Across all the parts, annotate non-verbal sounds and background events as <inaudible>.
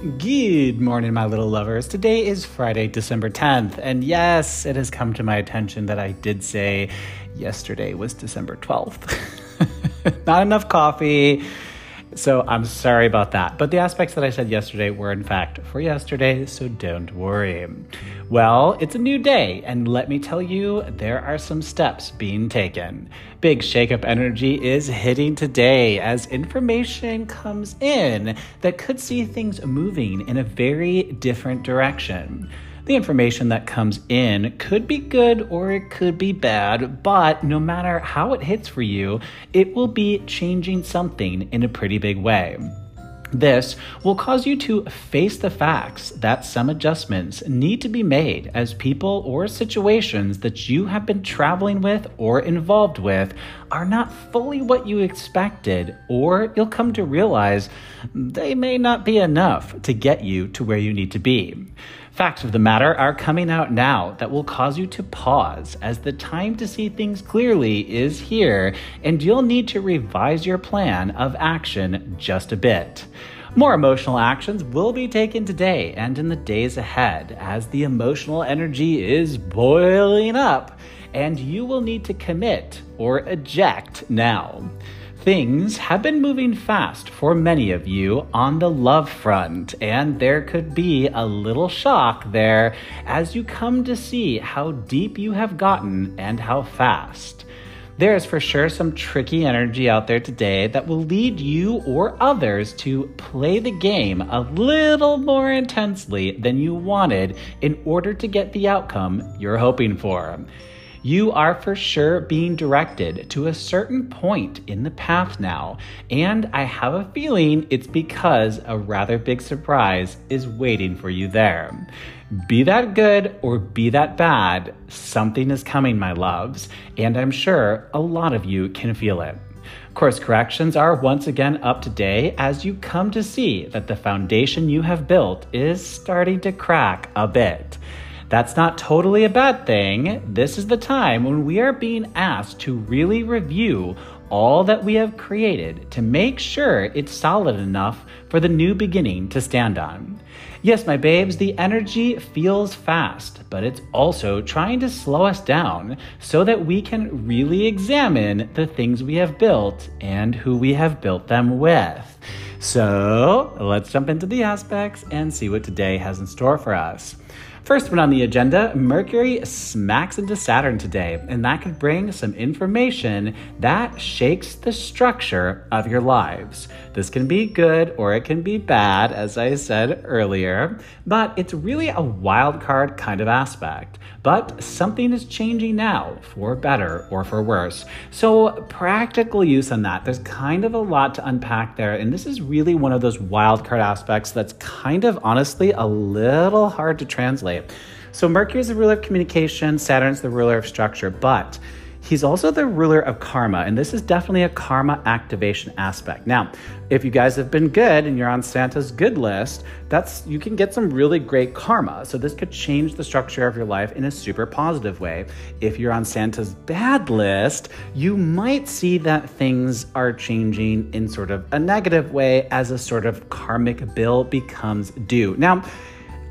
Good morning, my little lovers. Today is Friday, December 10th, and yes, it has come to my attention that I did say yesterday was December 12th. <laughs> Not enough coffee so I'm sorry about that. But the aspects that I said yesterday were, in fact, for yesterday, so don't worry. Well, it's a new day, and let me tell you, there are some steps being taken. Big shakeup energy is hitting today as information comes in that could see things moving in a very different direction. The information that comes in could be good or it could be bad, but no matter how it hits for you, it will be changing something in a pretty big way. This will cause you to face the facts that some adjustments need to be made as people or situations that you have been traveling with or involved with are not fully what you expected, or you'll come to realize they may not be enough to get you to where you need to be. Facts of the matter are coming out now that will cause you to pause as the time to see things clearly is here, and you'll need to revise your plan of action just a bit. More emotional actions will be taken today and in the days ahead as the emotional energy is boiling up, and you will need to commit or eject now. Things have been moving fast for many of you on the love front, and there could be a little shock there as you come to see how deep you have gotten and how fast. There is for sure some tricky energy out there today that will lead you or others to play the game a little more intensely than you wanted in order to get the outcome you're hoping for you are for sure being directed to a certain point in the path now, and I have a feeling it's because a rather big surprise is waiting for you there. Be that good or be that bad, something is coming, my loves, and I'm sure a lot of you can feel it. Course corrections are once again up to date as you come to see that the foundation you have built is starting to crack a bit. That's not totally a bad thing. This is the time when we are being asked to really review all that we have created to make sure it's solid enough for the new beginning to stand on. Yes, my babes, the energy feels fast, but it's also trying to slow us down so that we can really examine the things we have built and who we have built them with. So let's jump into the aspects and see what today has in store for us. First one on the agenda Mercury smacks into Saturn today, and that could bring some information that shakes the structure of your lives. This can be good or it can be bad, as I said earlier, but it's really a wild card kind of aspect. But something is changing now for better or for worse. So, practical use on that, there's kind of a lot to unpack there, and this is really one of those wild card aspects that's kind of honestly a little hard to translate. So, Mercury is the ruler of communication, Saturn's the ruler of structure, but He's also the ruler of karma, and this is definitely a karma activation aspect. Now, if you guys have been good and you're on Santa's good list, that's you can get some really great karma. So this could change the structure of your life in a super positive way. If you're on Santa's bad list, you might see that things are changing in sort of a negative way as a sort of karmic bill becomes due. Now,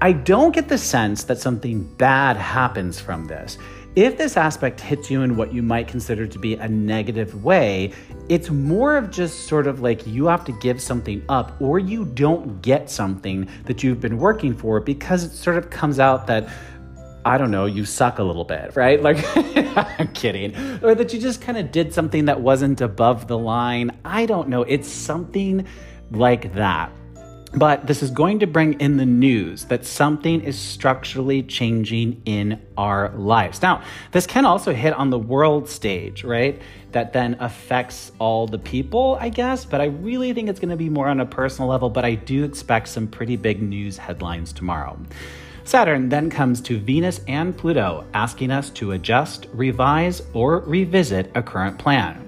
I don't get the sense that something bad happens from this. If this aspect hits you in what you might consider to be a negative way, it's more of just sort of like you have to give something up or you don't get something that you've been working for because it sort of comes out that I don't know, you suck a little bit, right? <laughs> Like, I'm kidding. Or that you just kind of did something that wasn't above the line. I don't know. It's something like that. But this is going to bring in the news that something is structurally changing in our lives. Now, this can also hit on the world stage, right? That then affects all the people, I guess. But I really think it's going to be more on a personal level. But I do expect some pretty big news headlines tomorrow. Saturn then comes to Venus and Pluto, asking us to adjust, revise, or revisit a current plan.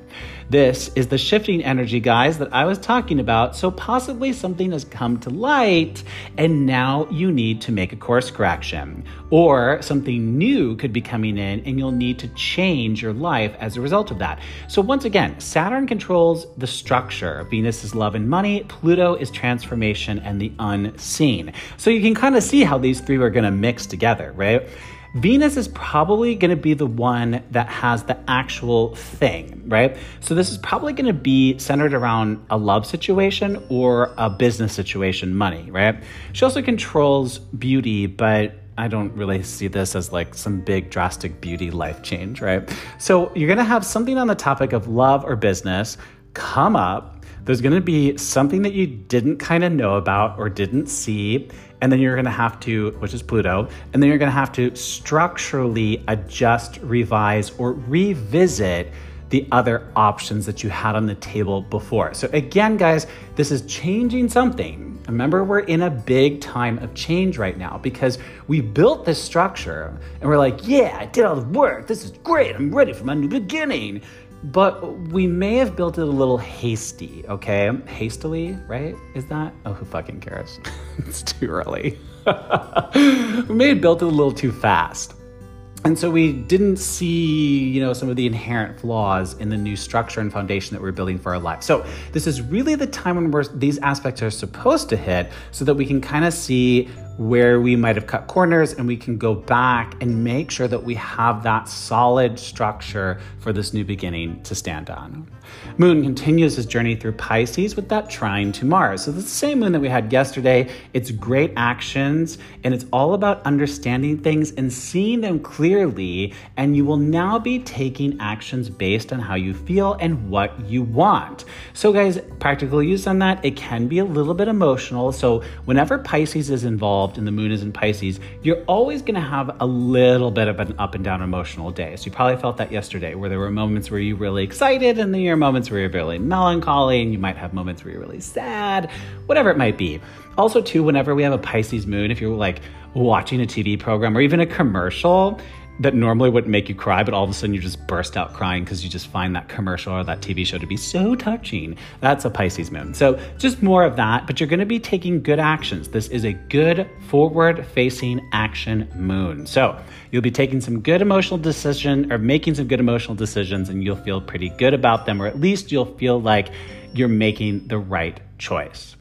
This is the shifting energy, guys, that I was talking about. So possibly something has come to light and now you need to make a course correction. Or something new could be coming in and you'll need to change your life as a result of that. So once again, Saturn controls the structure. Venus is love and money. Pluto is transformation and the unseen. So you can kind of see how these three are going to mix together, right? Venus is probably going to be the one that has the actual thing, right? So this is probably going to be centered around a love situation or a business situation, money, right? She also controls beauty, but I don't really see this as like some big drastic beauty life change, right? So you're going to have something on the topic of love or business come up there's going to be something that you didn't kind of know about or didn't see. And then you're going to have to, which is Pluto, and then you're going to have to structurally adjust, revise, or revisit the other options that you had on the table before. So, again, guys, this is changing something. Remember, we're in a big time of change right now because we built this structure and we're like, yeah, I did all the work. This is great. I'm ready for my new beginning but we may have built it a little hasty, okay? Hastily, right? Is that? Oh, who fucking cares? <laughs> it's too early. <laughs> we may have built it a little too fast. And so we didn't see, you know, some of the inherent flaws in the new structure and foundation that we're building for our life. So this is really the time when these aspects are supposed to hit so that we can kind of see where we might have cut corners and we can go back and make sure that we have that solid structure for this new beginning to stand on. Moon continues his journey through Pisces with that trine to Mars. So, the same moon that we had yesterday. It's great actions and it's all about understanding things and seeing them clearly. And you will now be taking actions based on how you feel and what you want. So, guys, practical use on that, it can be a little bit emotional. So, whenever Pisces is involved, involved and the moon is in Pisces, you're always going to have a little bit of an up and down emotional day. So you probably felt that yesterday, where there were moments where you're really excited and then there are moments where you're really melancholy and you might have moments where you're really sad, whatever it might be. Also, too, whenever we have a Pisces moon, if you're like watching a TV program or even a commercial, that normally wouldn't make you cry, but all of a sudden you just burst out crying because you just find that commercial or that TV show to be so touching. That's a Pisces moon. So just more of that, but you're going to be taking good actions. This is a good forward facing action moon. So you'll be taking some good emotional decision or making some good emotional decisions and you'll feel pretty good about them, or at least you'll feel like you're making the right choice.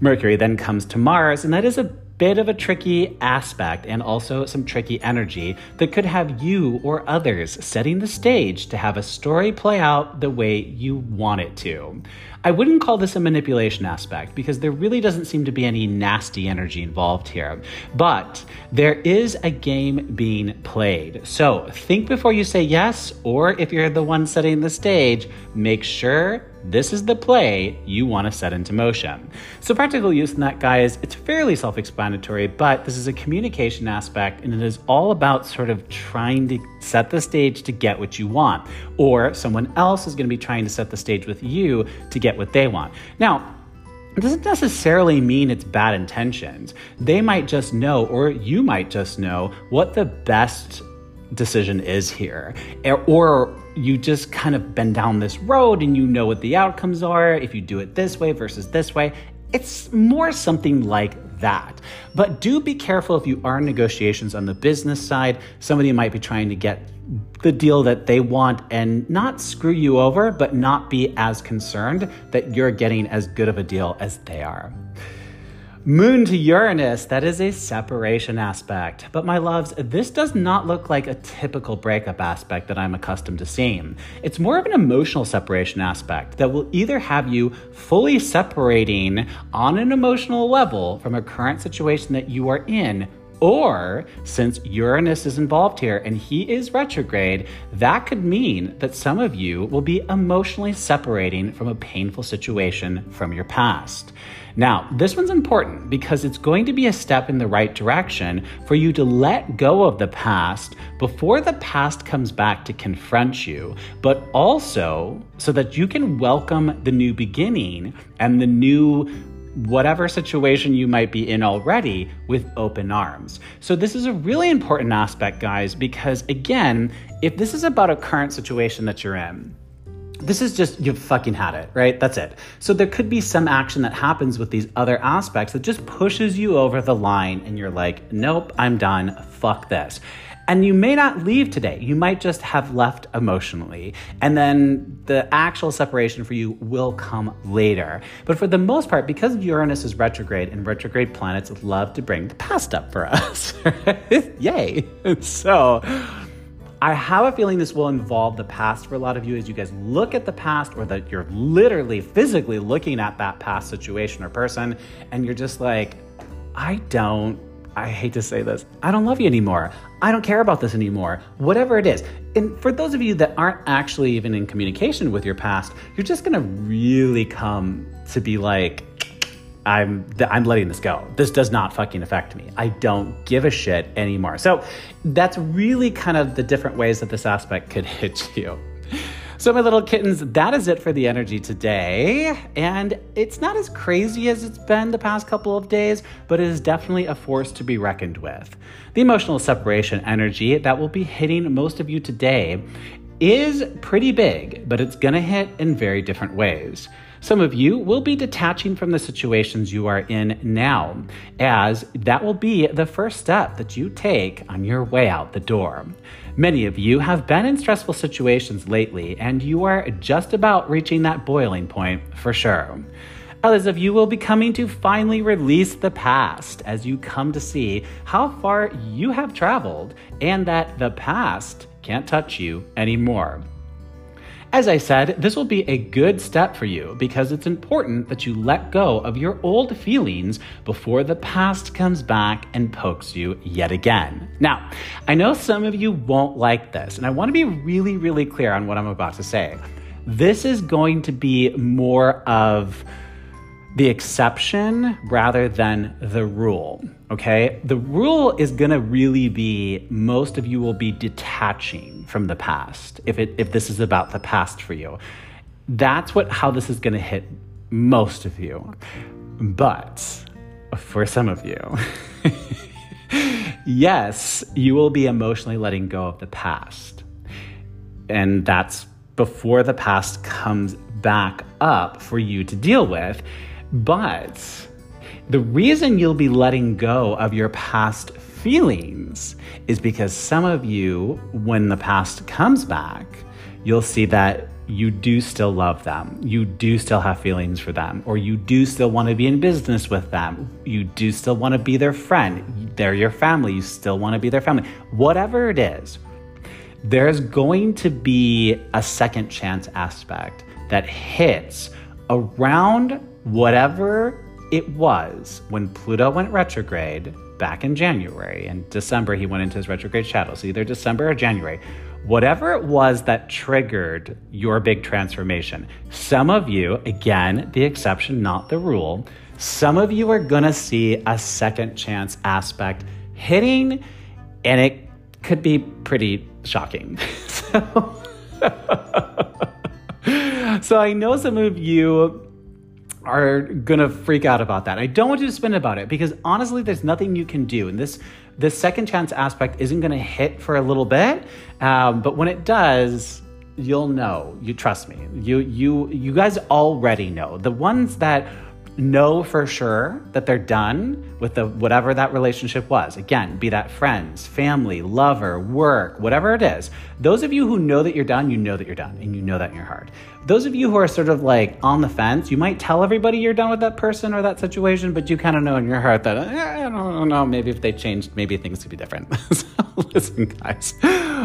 Mercury then comes to Mars, and that is a bit of a tricky aspect and also some tricky energy that could have you or others setting the stage to have a story play out the way you want it to. I wouldn't call this a manipulation aspect because there really doesn't seem to be any nasty energy involved here. But there is a game being played. So think before you say yes, or if you're the one setting the stage, make sure this is the play you want to set into motion. So, practical use in that, guys, it's fairly self explanatory, but this is a communication aspect and it is all about sort of trying to set the stage to get what you want, or someone else is going to be trying to set the stage with you to get what they want. Now, it doesn't necessarily mean it's bad intentions. They might just know, or you might just know, what the best decision is here. Or you just kind of been down this road and you know what the outcomes are if you do it this way versus this way. It's more something like that. But do be careful if you are in negotiations on the business side. Somebody might be trying to get the deal that they want and not screw you over, but not be as concerned that you're getting as good of a deal as they are. Moon to Uranus, that is a separation aspect. But my loves, this does not look like a typical breakup aspect that I'm accustomed to seeing. It's more of an emotional separation aspect that will either have you fully separating on an emotional level from a current situation that you are in or, since Uranus is involved here and he is retrograde, that could mean that some of you will be emotionally separating from a painful situation from your past. Now, this one's important because it's going to be a step in the right direction for you to let go of the past before the past comes back to confront you, but also so that you can welcome the new beginning and the new whatever situation you might be in already with open arms. So, this is a really important aspect, guys, because again, if this is about a current situation that you're in, this is just you've fucking had it, right? That's it. So there could be some action that happens with these other aspects that just pushes you over the line and you're like, nope, I'm done. Fuck this. And you may not leave today. You might just have left emotionally. And then the actual separation for you will come later. But for the most part, because Uranus is retrograde and retrograde planets love to bring the past up for <laughs> us, yay. <laughs> So, I have a feeling this will involve the past for a lot of you as you guys look at the past or that you're literally physically looking at that past situation or person and you're just like, I don't, I hate to say this, I don't love you anymore. I don't care about this anymore. Whatever it is. And for those of you that aren't actually even in communication with your past, you're just gonna really come to be like, I'm I'm letting this go. This does not fucking affect me. I don't give a shit anymore. So that's really kind of the different ways that this aspect could <laughs> hit you. So, my little kittens, that is it for the energy today. And it's not as crazy as it's been the past couple of days, but it is definitely a force to be reckoned with. The emotional separation energy that will be hitting most of you today is pretty big, but it's gonna hit in very different ways. Some of you will be detaching from the situations you are in now, as that will be the first step that you take on your way out the door. Many of you have been in stressful situations lately, and you are just about reaching that boiling point for sure. Others of you will be coming to finally release the past as you come to see how far you have traveled and that the past can't touch you anymore. As I said, this will be a good step for you because it's important that you let go of your old feelings before the past comes back and pokes you yet again. Now, I know some of you won't like this, and I want to be really, really clear on what I'm about to say. This is going to be more of the exception rather than the rule. Okay. The rule is going to really be most of you will be detaching from the past if it, if this is about the past for you. That's what, how this is going to hit most of you. But for some of you, <laughs> yes, you will be emotionally letting go of the past. And that's before the past comes back up for you to deal with. But the reason you'll be letting go of your past feelings is because some of you, when the past comes back, you'll see that you do still love them. You do still have feelings for them, or you do still want to be in business with them. You do still want to be their friend. They're your family. You still want to be their family. Whatever it is, there's going to be a second chance aspect that hits around whatever it was when Pluto went retrograde back in January. and December, he went into his retrograde shadow. So either December or January. Whatever it was that triggered your big transformation, some of you, again, the exception, not the rule, some of you are gonna see a second chance aspect hitting, and it could be pretty shocking. <laughs> so, <laughs> so I know some of you are gonna freak out about that. I don't want you to spin about it because honestly, there's nothing you can do. And this this second chance aspect isn't gonna hit for a little bit, um, but when it does, you'll know. You trust me. You you you guys already know. The ones that know for sure that they're done with the whatever that relationship was. Again, be that friends, family, lover, work, whatever it is. Those of you who know that you're done, you know that you're done and you know that in your heart. Those of you who are sort of like on the fence, you might tell everybody you're done with that person or that situation, but you kind of know in your heart that eh, I don't know, maybe if they changed, maybe things could be different. <laughs> so listen, guys,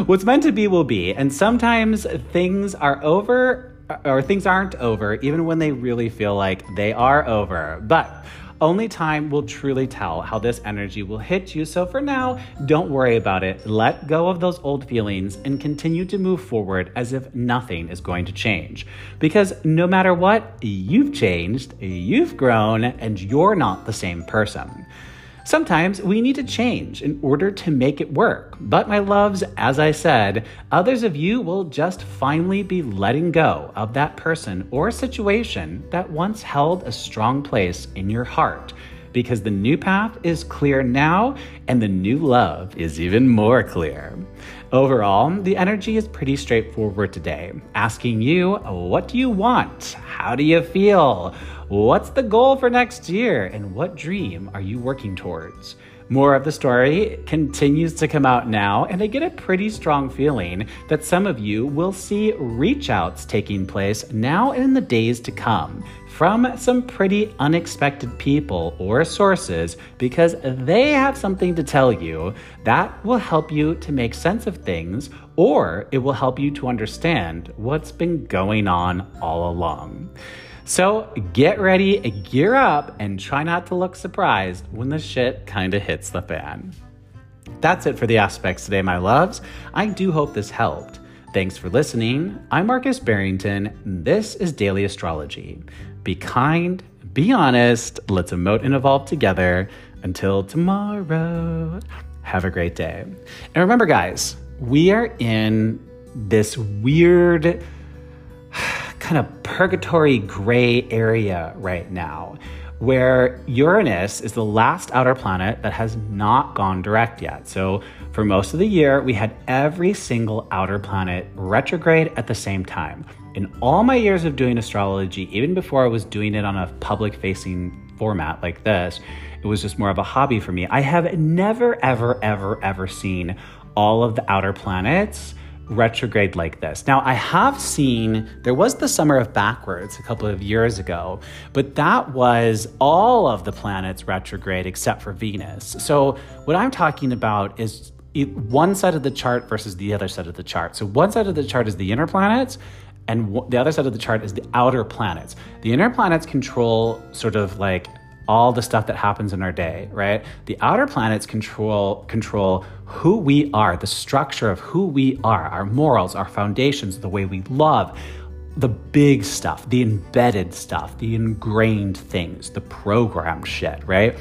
what's meant to be will be, and sometimes things are over or things aren't over, even when they really feel like they are over. But only time will truly tell how this energy will hit you. So for now, don't worry about it. Let go of those old feelings and continue to move forward as if nothing is going to change. Because no matter what, you've changed, you've grown, and you're not the same person. Sometimes we need to change in order to make it work. But, my loves, as I said, others of you will just finally be letting go of that person or situation that once held a strong place in your heart because the new path is clear now and the new love is even more clear. Overall, the energy is pretty straightforward today, asking you, what do you want? How do you feel? What's the goal for next year? And what dream are you working towards? More of the story continues to come out now, and I get a pretty strong feeling that some of you will see reach outs taking place now and in the days to come from some pretty unexpected people or sources because they have something to tell you that will help you to make sense of things or it will help you to understand what's been going on all along. So get ready, gear up, and try not to look surprised when the shit kinda hits the fan. That's it for the aspects today, my loves. I do hope this helped. Thanks for listening. I'm Marcus Barrington. This is Daily Astrology. Be kind, be honest, let's emote and evolve together. Until tomorrow, have a great day. And remember, guys, we are in this weird kind of purgatory gray area right now where Uranus is the last outer planet that has not gone direct yet. So, for most of the year, we had every single outer planet retrograde at the same time. In all my years of doing astrology, even before I was doing it on a public facing format like this, it was just more of a hobby for me. I have never, ever, ever, ever seen all of the outer planets retrograde like this. Now, I have seen, there was the summer of backwards a couple of years ago, but that was all of the planets retrograde except for Venus. So, what I'm talking about is one side of the chart versus the other side of the chart. So, one side of the chart is the inner planets, and the other side of the chart is the outer planets. The inner planets control sort of like all the stuff that happens in our day, right? The outer planets control control who we are, the structure of who we are, our morals, our foundations, the way we love, the big stuff, the embedded stuff, the ingrained things, the programmed shit, right?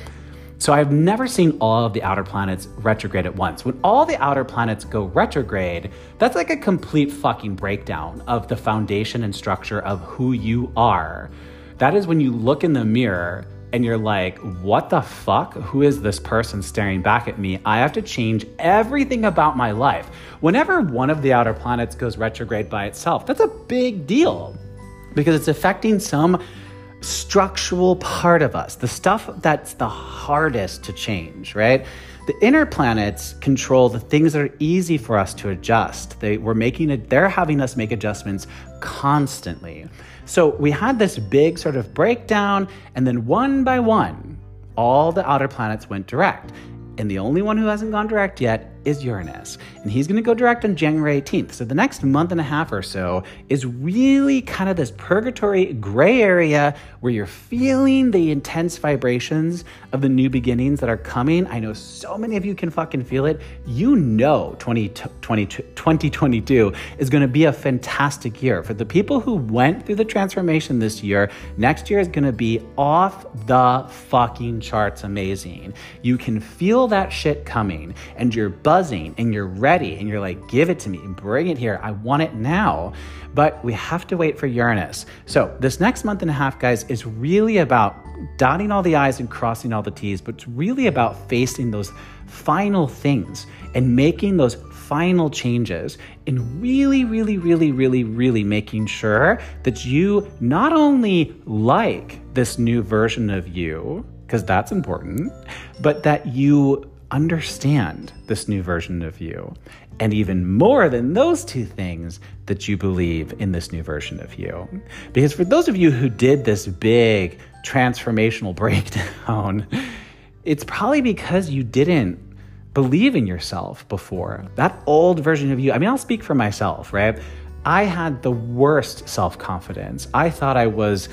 So I've never seen all of the outer planets retrograde at once. When all the outer planets go retrograde, that's like a complete fucking breakdown of the foundation and structure of who you are. That is when you look in the mirror and you're like, what the fuck? Who is this person staring back at me? I have to change everything about my life. Whenever one of the outer planets goes retrograde by itself, that's a big deal because it's affecting some structural part of us, the stuff that's the hardest to change, right? The inner planets control the things that are easy for us to adjust. They we're making it, they're having us make adjustments constantly. So we had this big sort of breakdown, and then one by one, all the outer planets went direct. And the only one who hasn't gone direct yet is Uranus. And he's going to go direct on January 18th. So the next month and a half or so is really kind of this purgatory gray area where you're feeling the intense vibrations of the new beginnings that are coming. I know so many of you can fucking feel it. You know 2020, 2022 is going to be a fantastic year. For the people who went through the transformation this year, next year is going to be off the fucking charts amazing. You can feel that shit coming and you're buzzing and you're ready and you're like, give it to me, and bring it here. I want it now. But we have to wait for Uranus. So, this next month and a half, guys, is really about dotting all the I's and crossing all the T's, but it's really about facing those final things and making those final changes and really, really, really, really, really making sure that you not only like this new version of you, because that's important, but that you understand this new version of you. And even more than those two things, that you believe in this new version of you. Because for those of you who did this big transformational <laughs> breakdown, it's probably because you didn't believe in yourself before. That old version of you, I mean, I'll speak for myself, right? I had the worst self confidence. I thought I was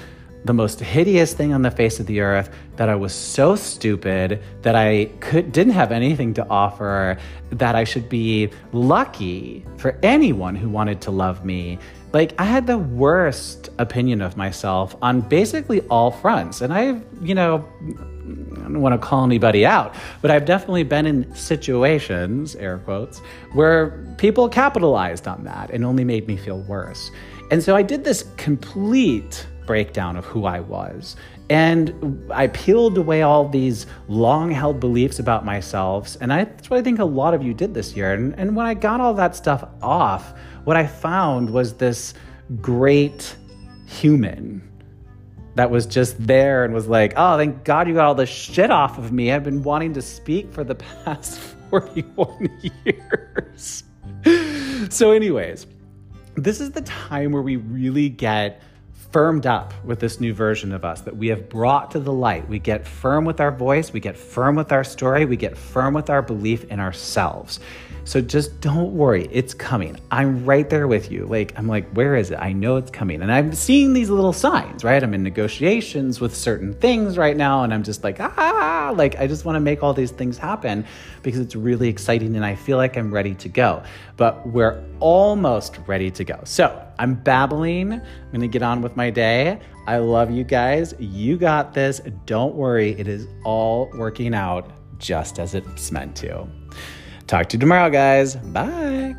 the most hideous thing on the face of the earth, that I was so stupid, that I could didn't have anything to offer, that I should be lucky for anyone who wanted to love me. Like I had the worst opinion of myself on basically all fronts. And I've, you know, I don't want to call anybody out, but I've definitely been in situations, air quotes, where people capitalized on that and only made me feel worse. And so I did this complete breakdown of who I was. And I peeled away all these long held beliefs about myself. And I, that's what I think a lot of you did this year. And, and when I got all that stuff off, what I found was this great human that was just there and was like, oh, thank God you got all this shit off of me. I've been wanting to speak for the <laughs> past 41 years. <laughs> so, anyways, this is the time where we really get firmed up with this new version of us that we have brought to the light. We get firm with our voice, we get firm with our story, we get firm with our belief in ourselves. So just don't worry, it's coming. I'm right there with you. Like, I'm like, where is it? I know it's coming. And I'm seeing these little signs, right? I'm in negotiations with certain things right now, and I'm just like, ah, like, I just want to make all these things happen because it's really exciting and I feel like I'm ready to go. But we're almost ready to go. So I'm babbling. I'm going to get on with my day. I love you guys. You got this. Don't worry, it is all working out just as it's meant to. Talk to you tomorrow, guys. Bye.